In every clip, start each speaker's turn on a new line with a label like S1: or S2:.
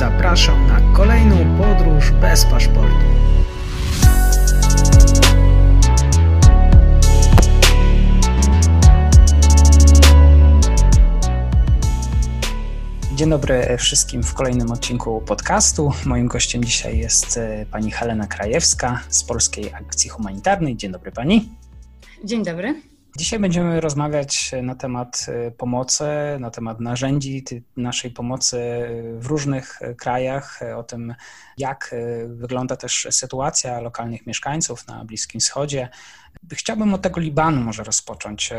S1: zapraszam na kolejną podróż bez paszportu. Dzień dobry wszystkim w kolejnym odcinku podcastu. Moim gościem dzisiaj jest e, pani Helena Krajewska z Polskiej Akcji Humanitarnej. Dzień dobry pani.
S2: Dzień dobry.
S1: Dzisiaj będziemy rozmawiać na temat e, pomocy, na temat narzędzi naszej pomocy w różnych e, krajach, o tym, jak wygląda też sytuacja lokalnych mieszkańców na Bliskim Wschodzie. Chciałbym od tego Libanu może rozpocząć.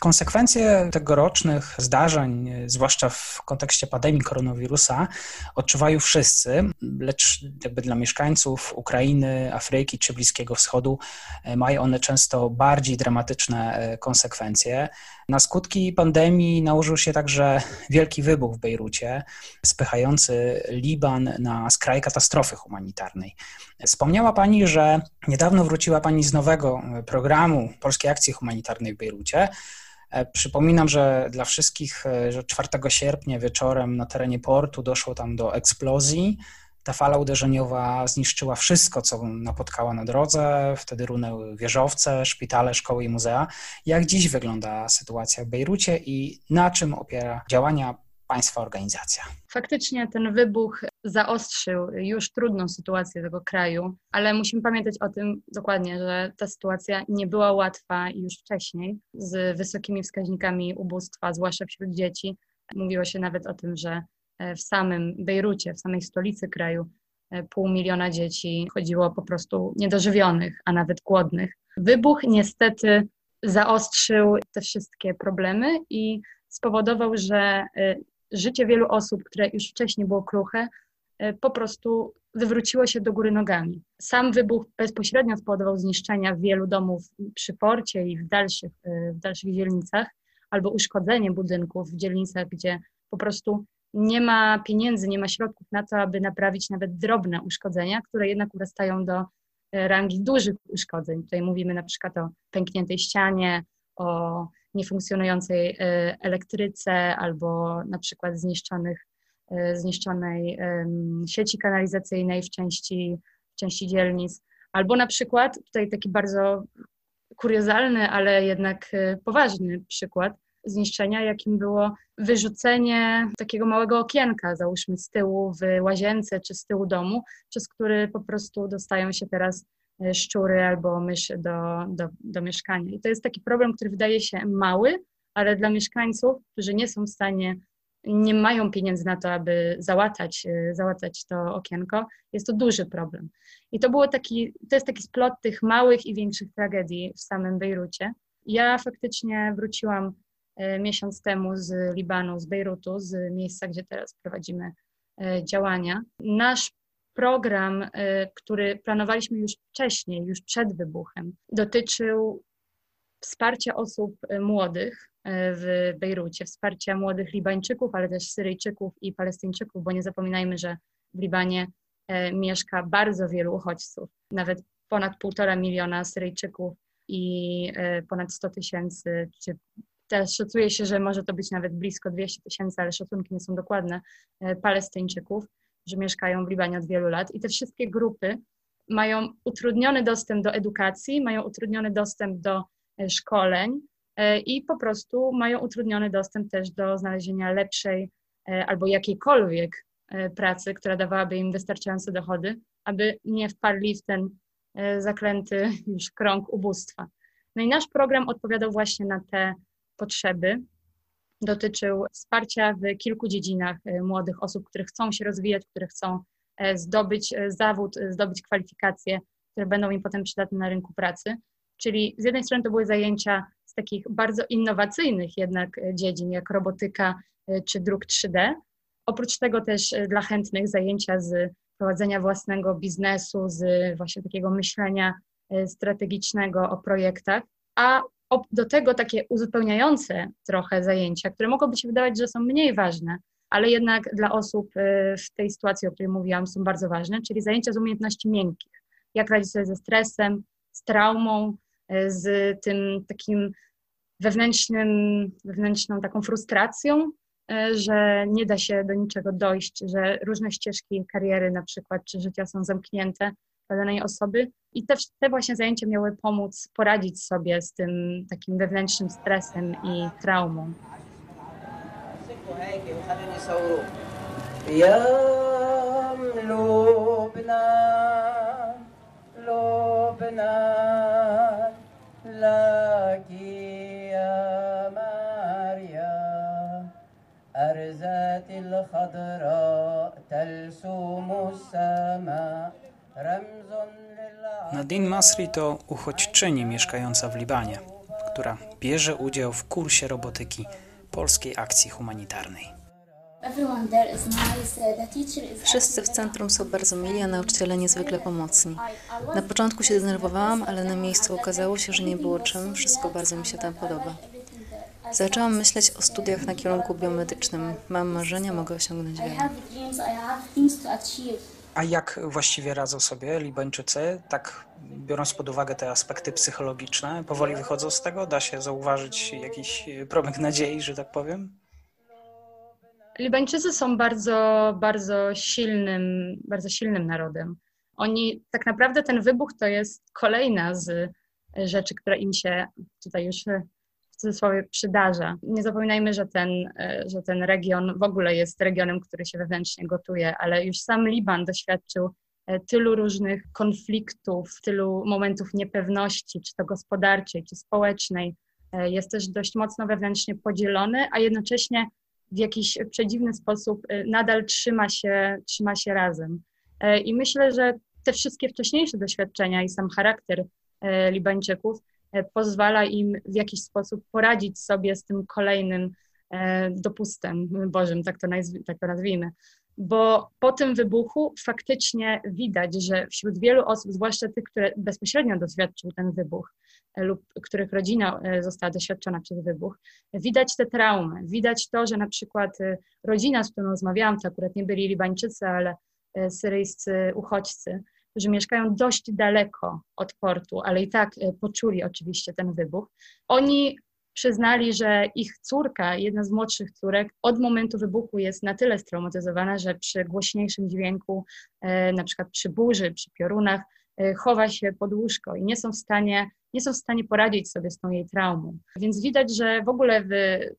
S1: Konsekwencje tegorocznych zdarzeń, zwłaszcza w kontekście pandemii koronawirusa, odczuwają wszyscy, lecz jakby dla mieszkańców Ukrainy, Afryki czy Bliskiego Wschodu e, mają one często bardziej dramatyczne e, konsekwencje. Na skutki pandemii nałożył się także wielki wybuch w Bejrucie, spychający Liban na skraj katastrofy humanitarnej. Wspomniała Pani, że niedawno wróciła Pani z nowego programu Polskiej Akcji Humanitarnej w Bejrucie. E, przypominam, że dla wszystkich, e, że 4 sierpnia wieczorem na terenie portu doszło tam do eksplozji. Ta fala uderzeniowa zniszczyła wszystko, co napotkała na drodze. Wtedy runęły wieżowce, szpitale, szkoły i muzea. Jak dziś wygląda sytuacja w Bejrucie i na czym opiera działania państwa organizacja?
S2: Faktycznie ten wybuch zaostrzył już trudną sytuację tego kraju, ale musimy pamiętać o tym dokładnie, że ta sytuacja nie była łatwa już wcześniej, z wysokimi wskaźnikami ubóstwa, zwłaszcza wśród dzieci. Mówiło się nawet o tym, że e, w samym Bejrucie, w samej stolicy kraju, e, pół miliona dzieci chodziło po prostu niedożywionych, a nawet głodnych. Wybuch niestety zaostrzył te wszystkie problemy i spowodował, że e, życie wielu osób, które już wcześniej było kruche, e, po prostu wywróciło się do góry nogami. Sam wybuch bezpośrednio spowodował zniszczenia wielu domów przy porcie i w dalszych, e, w dalszych dzielnicach, albo uszkodzenie budynków w dzielnicach, gdzie po prostu nie ma pieniędzy, nie ma środków na to, aby naprawić nawet drobne uszkodzenia, które jednak urastają do e, rangi dużych uszkodzeń. Tutaj mówimy na przykład o pękniętej ścianie, o niefunkcjonującej e, elektryce albo na przykład zniszczonych, e, zniszczonej sieci kanalizacyjnej w części, w części dzielnic, albo na przykład, tutaj taki bardzo kuriozalny, ale jednak e, poważny przykład zniszczenia, jakim było wyrzucenie takiego małego okienka, załóżmy z tyłu w łazience czy z tyłu domu, przez który po prostu dostają się teraz szczury albo myszy do, do, do mieszkania. I to jest taki problem, który wydaje się mały, ale dla mieszkańców, którzy nie są w stanie, nie mają pieniędzy na to, aby załatać, e, załatać to okienko, jest to duży problem. I to było taki, to jest taki splot tych małych i większych tragedii w samym Bejrucie. Ja faktycznie wróciłam e, miesiąc temu z Libanu, z Bejrutu, z miejsca, gdzie teraz prowadzimy działania. Nasz program, y, który planowaliśmy już wcześniej, już przed wybuchem, dotyczył wsparcia osób y, młodych y, w Bejrucie, wsparcia młodych Libańczyków, ale też Syryjczyków i Palestyńczyków, bo nie zapominajmy, że w Libanie mieszka bardzo wielu uchodźców, nawet ponad półtora miliona Syryjczyków i ponad 100 tysięcy, czy też szacuje się, że może to być nawet blisko 200 tysięcy, ale szacunki nie są dokładne, Palestyńczyków że mieszkają w Libanie od wielu lat i te wszystkie grupy mają utrudniony dostęp do edukacji, mają utrudniony dostęp do e, szkoleń e, i po prostu mają utrudniony dostęp też do znalezienia lepszej e, albo jakiejkolwiek pracy, która dawałaby im wystarczające dochody, aby nie wpadli w ten zaklęty już krąg ubóstwa. No i nasz program odpowiadał właśnie na te potrzeby dotyczył wsparcia w kilku dziedzinach e, młodych osób, które chcą się rozwijać, które chcą e, zdobyć e, zawód, zdobyć kwalifikacje, które będą im potem przydatne na rynku pracy. Czyli z jednej strony to były zajęcia z takich bardzo innowacyjnych jednak dziedzin, jak robotyka czy druk 3D. Oprócz tego też dla chętnych zajęcia z prowadzenia własnego biznesu, z właśnie takiego myślenia strategicznego o projektach, a do tego takie uzupełniające trochę zajęcia, które mogłoby się wydawać, że są mniej ważne, ale jednak dla osób y, w tej sytuacji, o której mówiłam, są bardzo ważne, czyli zajęcia z umiejętności miękkich. Jak radzić sobie ze stresem, z traumą, y, z tym takim wewnętrznym, wewnętrzną taką frustracją, że nie da się do niczego dojść, że różne ścieżki kariery na przykład czy życia są zamknięte dla danej osoby i te, te właśnie zajęcia miały pomóc poradzić sobie z tym takim wewnętrznym stresem i traumą. أرزات
S1: Nadine Masri to uchodźczyni mieszkająca w Libanie, która bierze udział w kursie robotyki Polskiej Akcji Humanitarnej.
S3: Wszyscy w centrum są bardzo mili, a nauczyciele niezwykle pomocni. Na początku się denerwowałam, ale na miejscu okazało się, że nie było czym. Wszystko bardzo mi się tam podoba. Zaczęłam myśleć o studiach na kierunku biomedycznym. Mam marzenia, mogę osiągnąć wiele.
S1: A jak właściwie radzą sobie Libańczycy, tak biorąc pod uwagę te aspekty psychologiczne, powoli wychodzą z tego? Da się zauważyć jakiś promyk nadziei, że tak powiem?
S2: Libańczycy są bardzo, bardzo silnym, bardzo silnym narodem. Oni, tak naprawdę ten wybuch to jest kolejna z rzeczy, która im się tutaj już cudzysłowie przydarza. Nie zapominajmy, że ten, e, że ten region w ogóle jest regionem, który się wewnętrznie gotuje, ale już sam Liban doświadczył e, tylu różnych konfliktów, tylu momentów niepewności, czy to gospodarczej, czy społecznej. E, jest też dość mocno wewnętrznie podzielony, a jednocześnie w jakiś przedziwny sposób nadal trzyma się, trzyma się razem. I myślę, że te wszystkie wcześniejsze doświadczenia i sam charakter Libańczyków pozwala im w jakiś sposób poradzić sobie z tym kolejnym e, dopustem Bożym, tak to, nazw- tak to nazwijmy. Bo po tym wybuchu faktycznie widać, że wśród wielu osób, zwłaszcza tych, które bezpośrednio doświadczył ten wybuch e, lub których rodzina została doświadczona przez wybuch, widać te traumy, widać to, że na przykład rodzina, z którą rozmawiałam, to akurat nie byli Libańczycy, ale syryjscy uchodźcy, którzy mieszkają dość daleko od portu, ale i tak e, poczuli oczywiście ten wybuch, oni przyznali, że ich córka, jedna z młodszych córek, od momentu wybuchu jest na tyle straumatyzowana, że przy głośniejszym dźwięku, e, na przykład przy burzy, przy piorunach, e, chowa się pod łóżko i nie są w stanie, nie są w stanie poradzić sobie z tą jej traumą. Więc widać, że w ogóle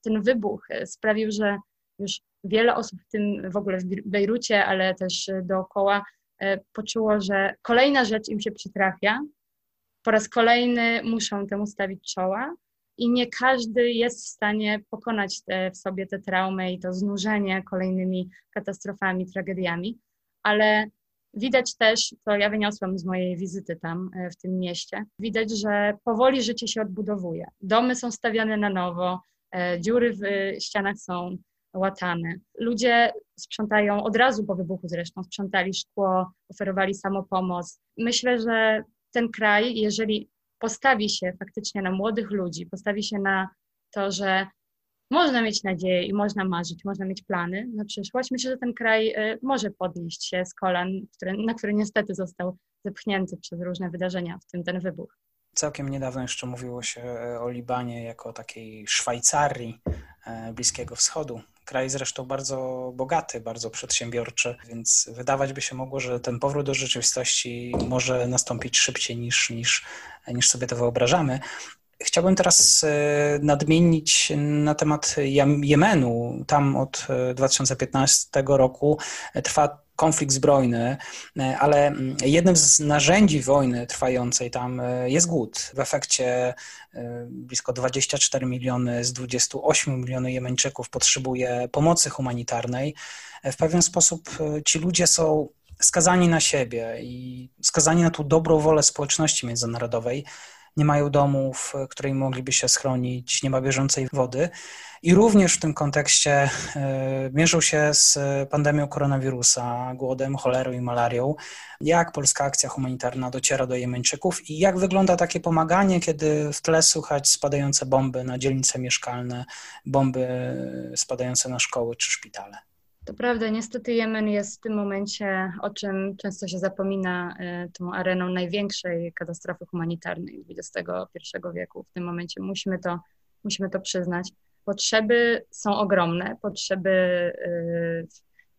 S2: ten wybuch sprawił, że już wiele osób, w tym w ogóle w Bejrucie, ale też dookoła, poczuło, że kolejna rzecz im się przytrafia, po raz kolejny muszą temu stawić czoła i nie każdy jest w stanie pokonać te, w sobie tę traumę i to znużenie kolejnymi katastrofami, tragediami, ale widać też, to ja wyniosłam z mojej wizyty tam e, w tym mieście, widać, że powoli życie się odbudowuje. Domy są stawiane na nowo, e, dziury w ścianach są łatane. Ludzie sprzątają od razu po wybuchu zresztą, sprzątali szkło, oferowali samopomoc. Myślę, że ten kraj, jeżeli postawi się faktycznie na młodych ludzi, postawi się na to, że można mieć nadzieję i można marzyć, można mieć plany na przyszłość, myślę, że ten kraj y, może podnieść się z kolan, na które niestety został zepchnięty przez różne wydarzenia, w tym ten wybuch.
S1: Całkiem niedawno jeszcze mówiło się o Libanie jako takiej Szwajcarii e, Bliskiego Wschodu, Kraj zresztą bardzo bogaty, bardzo przedsiębiorczy, więc wydawać by się mogło, że ten powrót do rzeczywistości może nastąpić szybciej niż, niż, niż sobie to wyobrażamy. Chciałbym teraz e, nadmienić na temat Jemenu. Tam od 2015 e, roku trwa konflikt zbrojny, e, ale mm, jednym z narzędzi wojny trwającej tam e, jest głód. W efekcie e, blisko 24 miliony z 28 milionów Jemeńczyków potrzebuje pomocy humanitarnej. W pewien sposób ci ludzie są skazani na siebie i skazani na tą dobrą wolę społeczności międzynarodowej. Nie mają domów, które mogliby się schronić, nie ma bieżącej wody i również w tym kontekście e, mierzą się z pandemią koronawirusa, głodem, cholerą i malarią. Jak polska akcja humanitarna dociera do Jemeńczyków i jak wygląda takie pomaganie, kiedy w tle słychać spadające bomby na dzielnice mieszkalne, bomby spadające na szkoły czy szpitale?
S2: To prawda, niestety Jemen jest w tym momencie, o czym często się zapomina, e, tą areną największej katastrofy humanitarnej XXI wieku. W tym momencie musimy to, musimy to przyznać. Potrzeby są ogromne, potrzeby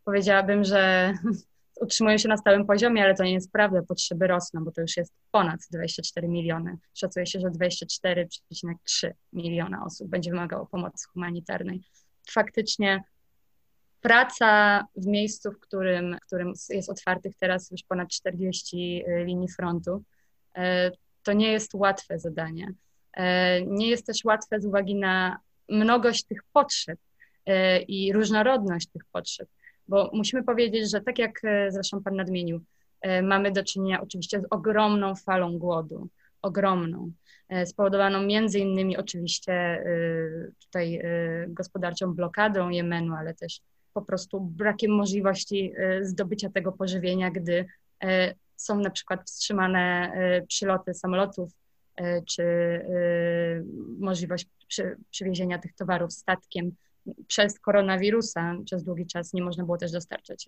S2: powiedziałabym, że utrzymują się na stałym poziomie, ale to nie jest prawda, potrzeby rosną, bo to już jest ponad 24 miliony. Szacuje się, że 24,3 miliona osób będzie wymagało pomocy humanitarnej. Faktycznie praca w miejscu, w którym, w którym jest otwartych teraz już ponad 40 y, linii frontu, e, to nie jest łatwe zadanie. E, nie jest też łatwe z uwagi na mnogość tych potrzeb e, i różnorodność tych potrzeb bo musimy powiedzieć, że tak jak e, zresztą Pan nadmienił, e, mamy do czynienia oczywiście z ogromną falą głodu, ogromną, e, spowodowaną między innymi oczywiście tutaj gospodarczą blokadą Jemenu, ale też po prostu brakiem możliwości zdobycia tego pożywienia, gdy są na przykład wstrzymane przyloty samolotów, czy możliwość przy, przywiezienia tych towarów statkiem przez koronawirusa przez długi czas nie można było też dostarczać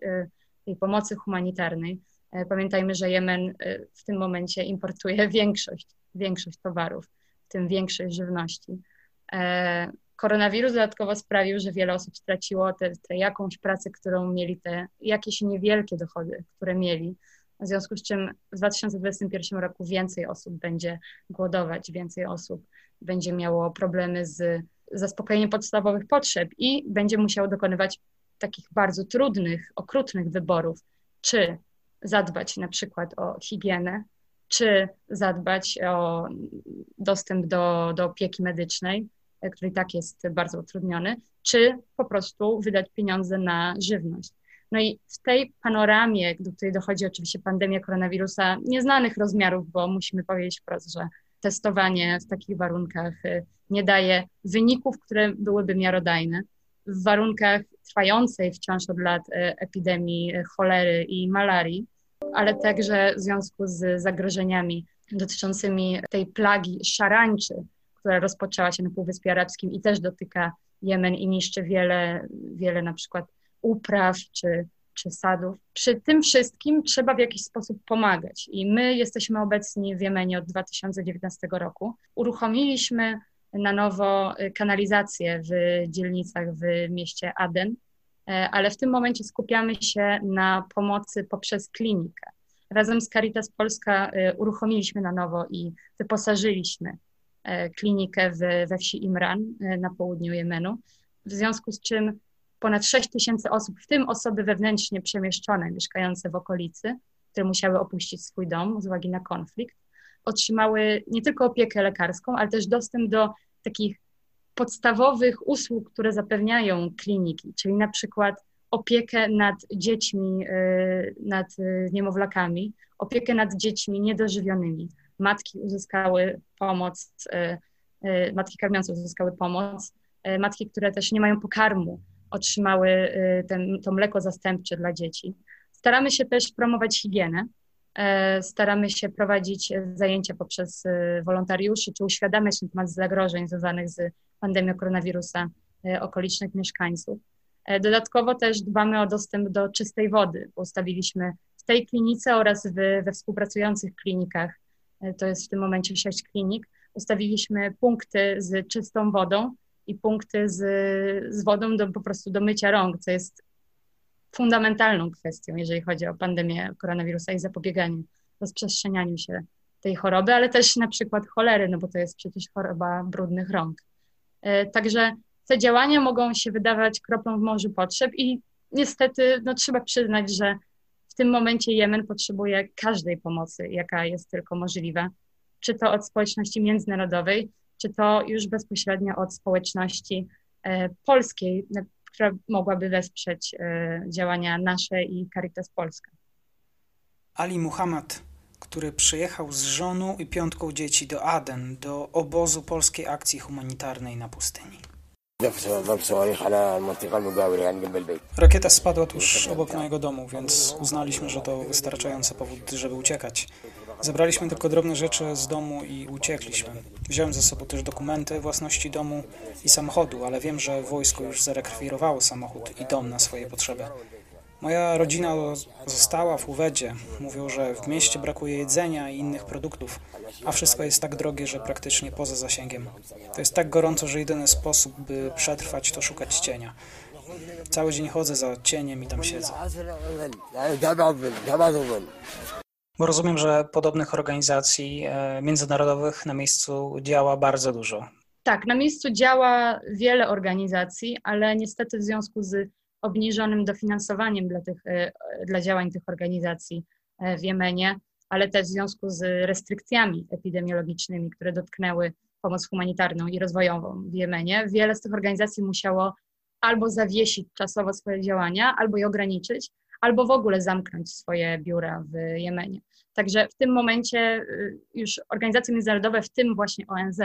S2: tej pomocy humanitarnej. E, pamiętajmy, że Jemen w tym momencie importuje większość, większość towarów, w tym większość żywności. Koronawirus dodatkowo sprawił, że wiele osób straciło tę jakąś pracę, którą mieli, te jakieś niewielkie dochody, które mieli. W związku z czym w 2021 roku więcej osób będzie głodować, więcej osób będzie miało problemy z zaspokojeniem podstawowych potrzeb i będzie musiał dokonywać takich bardzo trudnych, okrutnych wyborów, czy zadbać na przykład o higienę, czy zadbać o dostęp do, do opieki medycznej, który i tak jest bardzo utrudniony, czy po prostu wydać pieniądze na żywność. No i w tej panoramie, do której dochodzi oczywiście pandemia koronawirusa, nieznanych rozmiarów, bo musimy powiedzieć wprost, że testowanie w takich warunkach y, nie daje wyników, które byłyby miarodajne. W warunkach trwającej wciąż od lat y, epidemii cholery i malarii, ale także w związku z zagrożeniami dotyczącymi tej plagi szarańczy, która rozpoczęła się na Półwyspie Arabskim i też dotyka Jemen i niszczy wiele, wiele na przykład upraw czy czy sadów. Przy tym wszystkim trzeba w jakiś sposób pomagać i my jesteśmy obecni w Jemenie od 2019 roku. Uruchomiliśmy na nowo y, kanalizację w dzielnicach w mieście Aden, e, ale w tym momencie skupiamy się na pomocy poprzez klinikę. Razem z Caritas Polska y, uruchomiliśmy na nowo i wyposażyliśmy klinikę w, we wsi Imran e, na południu Jemenu, w związku z czym ponad 6 tysięcy osób, w tym osoby wewnętrznie przemieszczone, mieszkające w okolicy, które musiały opuścić swój dom z uwagi na konflikt, otrzymały nie tylko opiekę lekarską, ale też dostęp do takich podstawowych usług, które zapewniają kliniki, czyli na przykład opiekę nad dziećmi, y, nad niemowlakami, opiekę nad dziećmi niedożywionymi. Matki uzyskały pomoc, y, matki karmiące uzyskały pomoc, matki, które też nie mają pokarmu, otrzymały ten, to mleko zastępcze dla dzieci. Staramy się też promować higienę. E, staramy się prowadzić zajęcia poprzez wolontariuszy, czy uświadamiać na temat zagrożeń związanych z pandemią koronawirusa okolicznych mieszkańców. E, dodatkowo też dbamy o dostęp do czystej wody. Ustawiliśmy w tej klinice oraz w, we współpracujących klinikach, e, to jest w tym momencie sześć klinik, ustawiliśmy punkty z czystą wodą, i punkty z, z wodą do, po prostu do mycia rąk, co jest fundamentalną kwestią, jeżeli chodzi o pandemię koronawirusa i zapobieganie rozprzestrzenianiu się tej choroby, ale też na przykład cholery, no bo to jest przecież choroba brudnych rąk. E, także te działania mogą się wydawać kroplą w morzu potrzeb i niestety no, trzeba przyznać, że w tym momencie Jemen potrzebuje każdej pomocy, jaka jest tylko możliwa, czy to od społeczności międzynarodowej, czy to już bezpośrednio od społeczności e, polskiej, która mogłaby wesprzeć e, działania nasze i Caritas Polska.
S1: Ali Muhammad, który przyjechał z żoną i piątką dzieci do Aden, do obozu polskiej akcji humanitarnej na pustyni. Rakieta spadła tuż obok mojego domu, więc uznaliśmy, że to wystarczający powód, żeby uciekać. Zabraliśmy tylko drobne rzeczy z domu i uciekliśmy. Wziąłem ze sobą też dokumenty własności domu i samochodu, ale wiem, że wojsko już zarekwirowało samochód i dom na swoje potrzeby. Moja rodzina została w Uwedzie. Mówią, że w mieście brakuje jedzenia i innych produktów, a wszystko jest tak drogie, że praktycznie poza zasięgiem. To jest tak gorąco, że jedyny sposób, by przetrwać, to szukać cienia. Cały dzień chodzę za cieniem i tam siedzę. Bo rozumiem, że podobnych organizacji e, międzynarodowych na miejscu działa bardzo dużo.
S2: Tak, na miejscu działa wiele organizacji, ale niestety w związku z obniżonym dofinansowaniem dla, tych, e, dla działań tych organizacji e, w Jemenie, ale też w związku z restrykcjami epidemiologicznymi, które dotknęły pomoc humanitarną i rozwojową w Jemenie, wiele z tych organizacji musiało albo zawiesić czasowo swoje działania, albo je ograniczyć, albo w ogóle zamknąć swoje biura w Jemenie. Także w tym momencie y, już organizacje międzynarodowe, w tym właśnie ONZ,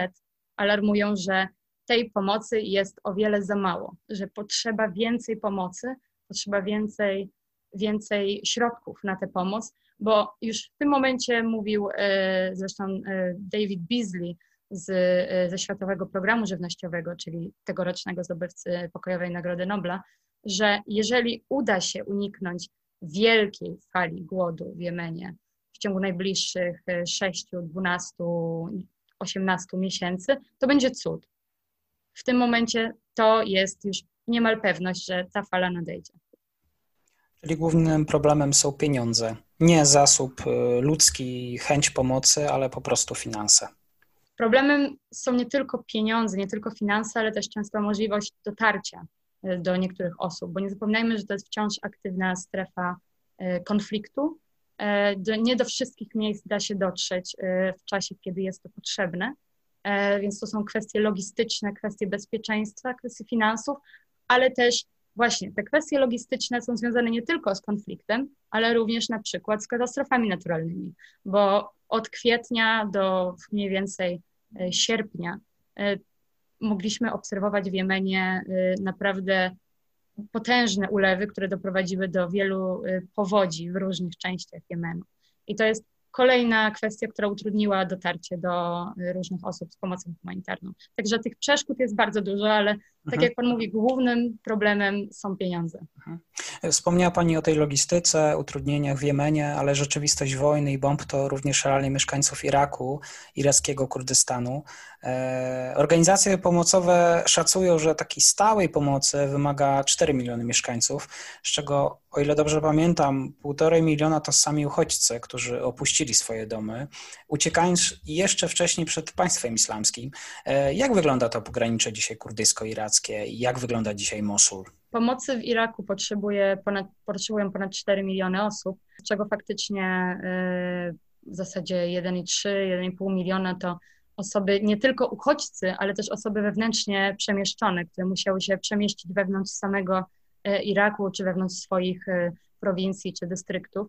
S2: alarmują, że tej pomocy jest o wiele za mało, że potrzeba więcej pomocy, potrzeba więcej, więcej środków na tę pomoc, bo już w tym momencie mówił e, zresztą e, David Beasley z, e, ze Światowego Programu Żywnościowego, czyli tegorocznego zdobywcy Pokojowej Nagrody Nobla, że jeżeli uda się uniknąć wielkiej fali głodu w Jemenie w ciągu najbliższych 6, 12, 18 miesięcy, to będzie cud w tym momencie to jest już niemal pewność, że ta fala nadejdzie.
S1: Czyli głównym problemem są pieniądze. Nie zasób y, ludzki, chęć pomocy, ale po prostu finanse.
S2: Problemem są nie tylko pieniądze, nie tylko finanse, ale też często możliwość dotarcia y, do niektórych osób, bo nie zapominajmy, że to jest wciąż aktywna strefa y, konfliktu. Nie do wszystkich miejsc da się dotrzeć w czasie, kiedy jest to potrzebne. E, więc to są kwestie logistyczne, kwestie bezpieczeństwa, kwestie finansów, ale też właśnie te kwestie logistyczne są związane nie tylko z konfliktem, ale również na przykład z katastrofami naturalnymi, bo od kwietnia do mniej więcej e, sierpnia e, mogliśmy obserwować w Jemenie naprawdę potężne ulewy, które doprowadziły do wielu powodzi w różnych częściach Jemenu. I to jest kolejna kwestia, która utrudniła dotarcie do różnych osób z pomocą humanitarną. Także tych przeszkód jest bardzo dużo, ale tak mhm. tak jak Pan mówi, głównym problemem są pieniądze. Mhm.
S1: Wspomniała Pani o tej logistyce, utrudnieniach w Jemenie, ale rzeczywistość wojny i bomb to również realnie mieszkańców Iraku, irackiego Kurdystanu. E, organizacje pomocowe szacują, że takiej stałej pomocy wymaga 4 miliony mieszkańców, z czego, o ile dobrze pamiętam, półtorej miliona to sami uchodźcy, którzy opuścili swoje domy, uciekając jeszcze wcześniej przed państwem islamskim. E, jak wygląda to pogranicze dzisiaj kurdyjsko-irackie i jak wygląda dzisiaj Mosul?
S2: Pomocy w Iraku potrzebuje ponad, potrzebują ponad 4 miliony osób, z czego faktycznie e, w zasadzie 1,3, 1,5 miliona to osoby, nie tylko uchodźcy, ale też osoby wewnętrznie przemieszczone, które musiały się przemieścić wewnątrz samego e, Iraku, czy wewnątrz swoich e, prowincji, czy dystryktów.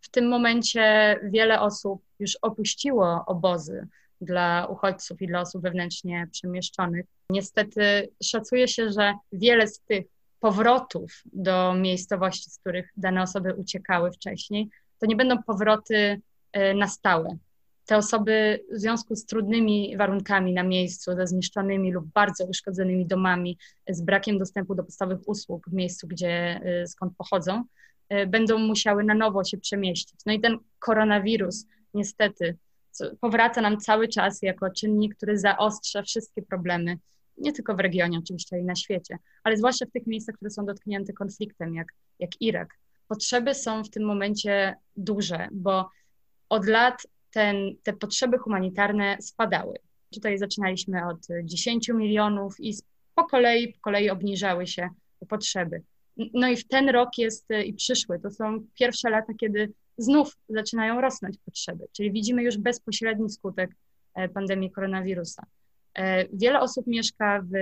S2: W tym momencie wiele osób już opuściło obozy dla uchodźców i dla osób wewnętrznie przemieszczonych. Niestety szacuje się, że wiele z tych powrotów do miejscowości, z których dane osoby uciekały wcześniej, to nie będą powroty na stałe te osoby w związku z trudnymi warunkami na miejscu, ze zniszczonymi lub bardzo uszkodzonymi domami, z brakiem dostępu do podstawowych usług w miejscu, gdzie y, skąd pochodzą, y, będą musiały na nowo się przemieścić. No i ten koronawirus niestety powraca nam cały czas jako czynnik, który zaostrza wszystkie problemy, nie tylko w regionie oczywiście, ale i na świecie, ale zwłaszcza w tych miejscach, które są dotknięte konfliktem, jak, jak Irak. Potrzeby są w tym momencie duże, bo od lat ten, te potrzeby humanitarne spadały. Tutaj zaczynaliśmy od 10 milionów i po kolei, po kolei obniżały się potrzeby. No i w ten rok jest i przyszły, to są pierwsze lata, kiedy znów zaczynają rosnąć potrzeby, czyli widzimy już bezpośredni skutek e, pandemii koronawirusa. E, wiele osób mieszka w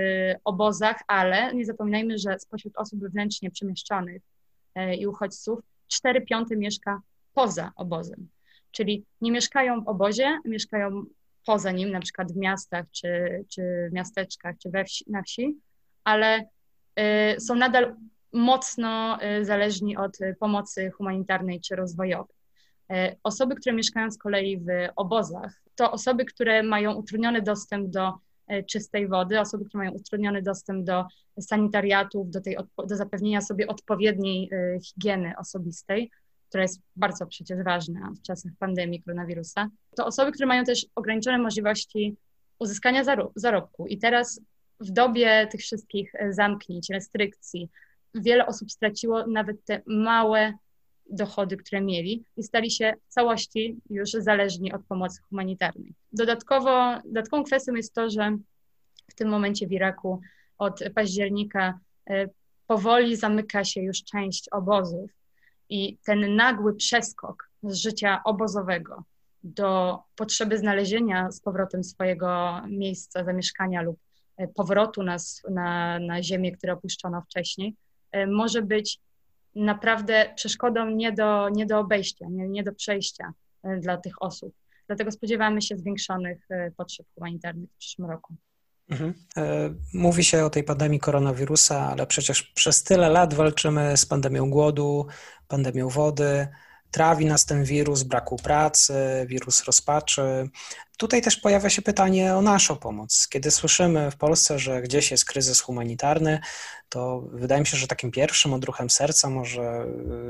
S2: obozach, ale nie zapominajmy, że spośród osób wewnętrznie przemieszczonych e, i uchodźców 4 piąte mieszka poza obozem czyli nie mieszkają w obozie, mieszkają poza nim, na przykład w miastach czy, czy w miasteczkach, czy we wsi, na wsi, ale y, są nadal mocno y, zależni od pomocy humanitarnej czy rozwojowej. Y, osoby, które mieszkają z kolei w obozach, to osoby, które mają utrudniony dostęp do czystej wody, osoby, które mają utrudniony dostęp do sanitariatów, do, tej, do zapewnienia sobie odpowiedniej higieny osobistej, która jest bardzo przecież ważna w czasach pandemii koronawirusa, to osoby, które mają też ograniczone możliwości uzyskania zarobku. I teraz w dobie tych wszystkich zamknięć, restrykcji, wiele osób straciło nawet te małe dochody, które mieli i stali się w całości już zależni od pomocy humanitarnej. Dodatkowo, dodatkową kwestią jest to, że w tym momencie w Iraku od października e, powoli zamyka się już część obozów i ten nagły przeskok z życia obozowego do potrzeby znalezienia z powrotem swojego miejsca zamieszkania lub e, powrotu na, na, na ziemię, które opuszczono wcześniej, może być naprawdę przeszkodą nie do, nie do obejścia, nie, nie do przejścia e, dla tych osób. Dlatego spodziewamy się zwiększonych potrzeb humanitarnych w przyszłym roku.
S1: Mhm. Mówi się o tej pandemii koronawirusa, ale przecież przez tyle lat walczymy z pandemią głodu, pandemią wody, trawi nas ten wirus braku pracy, wirus rozpaczy. Tutaj też pojawia się pytanie o naszą pomoc. Kiedy słyszymy w Polsce, że gdzieś jest kryzys humanitarny, to wydaje mi się, że takim pierwszym odruchem serca może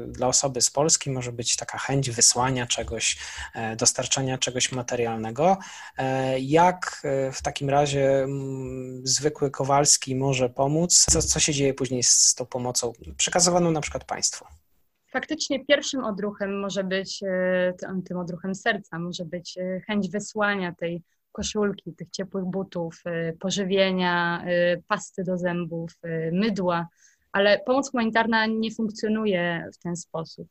S1: y, dla osoby z Polski może być taka chęć wysłania czegoś, e, dostarczania czegoś materialnego. E, jak e, w takim razie mm, zwykły Kowalski może pomóc? Co, co się dzieje później z, tą pomocą przekazywaną na przykład państwu?
S2: Faktycznie pierwszym odruchem może być, e, tym odruchem serca, może być e, chęć wysłania tej koszulki, tych ciepłych butów, e, pożywienia, pasty do zębów, mydła, ale pomoc humanitarna nie funkcjonuje w ten sposób.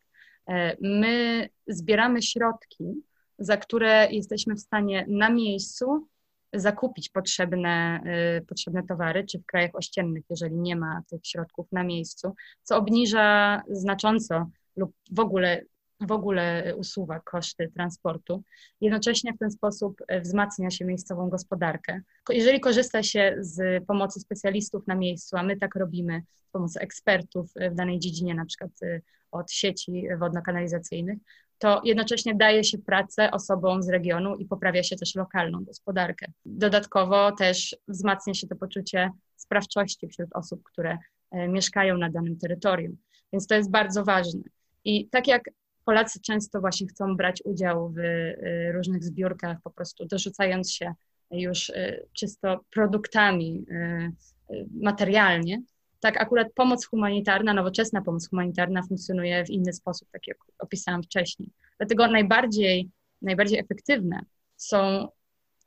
S2: My zbieramy środki, za które jesteśmy w stanie na miejscu zakupić potrzebne, y, potrzebne towary, czy w krajach ościennych, jeżeli nie ma tych środków na miejscu, co obniża znacząco lub w ogóle, w ogóle usuwa koszty transportu. Jednocześnie w ten sposób wzmacnia się miejscową gospodarkę. Jeżeli korzysta się z pomocy specjalistów na miejscu, a my tak robimy, z pomocy ekspertów w danej dziedzinie, na przykład y, od sieci wodno-kanalizacyjnych, to jednocześnie daje się pracę osobom z regionu i poprawia się też lokalną gospodarkę. Dodatkowo też wzmacnia się to poczucie sprawczości wśród osób, które e, mieszkają na danym terytorium. Więc to jest bardzo ważne. I tak jak Polacy często właśnie chcą brać udział w e, różnych zbiórkach, po prostu dorzucając się już e, czysto produktami materialnie, tak akurat pomoc humanitarna, nowoczesna pomoc humanitarna funkcjonuje w inny sposób, tak jak opisałam wcześniej. Dlatego najbardziej, najbardziej efektywne są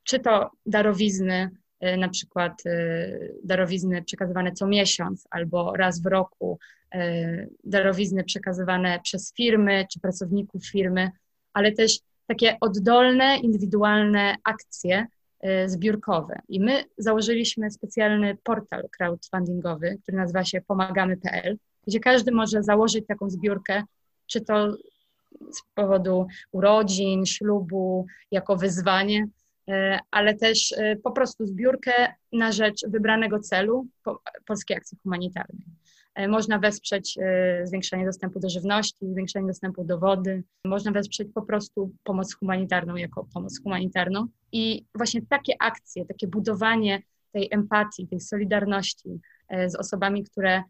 S2: czy to darowizny, y, na przykład y, darowizny przekazywane co miesiąc albo raz w roku, y, darowizny przekazywane przez firmy czy pracowników firmy, ale też takie oddolne, indywidualne akcje, zbiórkowe. I my założyliśmy specjalny portal crowdfundingowy, który nazywa się pomagamy.pl, gdzie każdy może założyć taką zbiórkę, czy to z powodu urodzin, ślubu, jako wyzwanie, e, ale też e, po prostu zbiórkę na rzecz wybranego celu Polskiej Akcji Humanitarnej. E, można wesprzeć e, zwiększenie dostępu do żywności, zwiększenie dostępu do wody. Można wesprzeć po prostu pomoc humanitarną jako pomoc humanitarną. I właśnie takie akcje, takie budowanie tej empatii, tej solidarności e, z osobami, które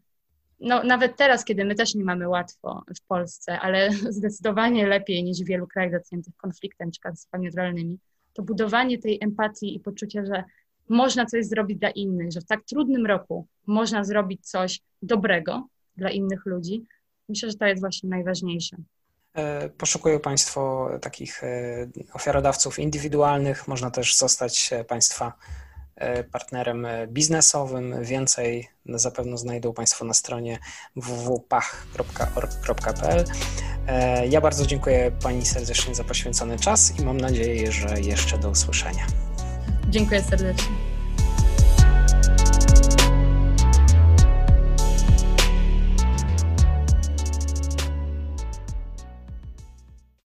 S2: no, nawet teraz, kiedy my też nie mamy łatwo w Polsce, ale zdecydowanie lepiej niż w wielu krajach dotkniętych konfliktem czy katastrofami naturalnymi, to budowanie tej empatii i poczucia, że można coś zrobić dla innych, że w tak trudnym roku można zrobić coś dobrego dla innych ludzi. Myślę, że to jest właśnie najważniejsze.
S1: E, poszukują Państwo takich e, ofiarodawców indywidualnych. Można też zostać Państwa e, partnerem biznesowym. Więcej zapewne znajdą Państwo na stronie www.pach.org.pl. Ja bardzo dziękuję Pani serdecznie za poświęcony czas i mam nadzieję, że jeszcze do usłyszenia.
S2: Dziękuję serdecznie.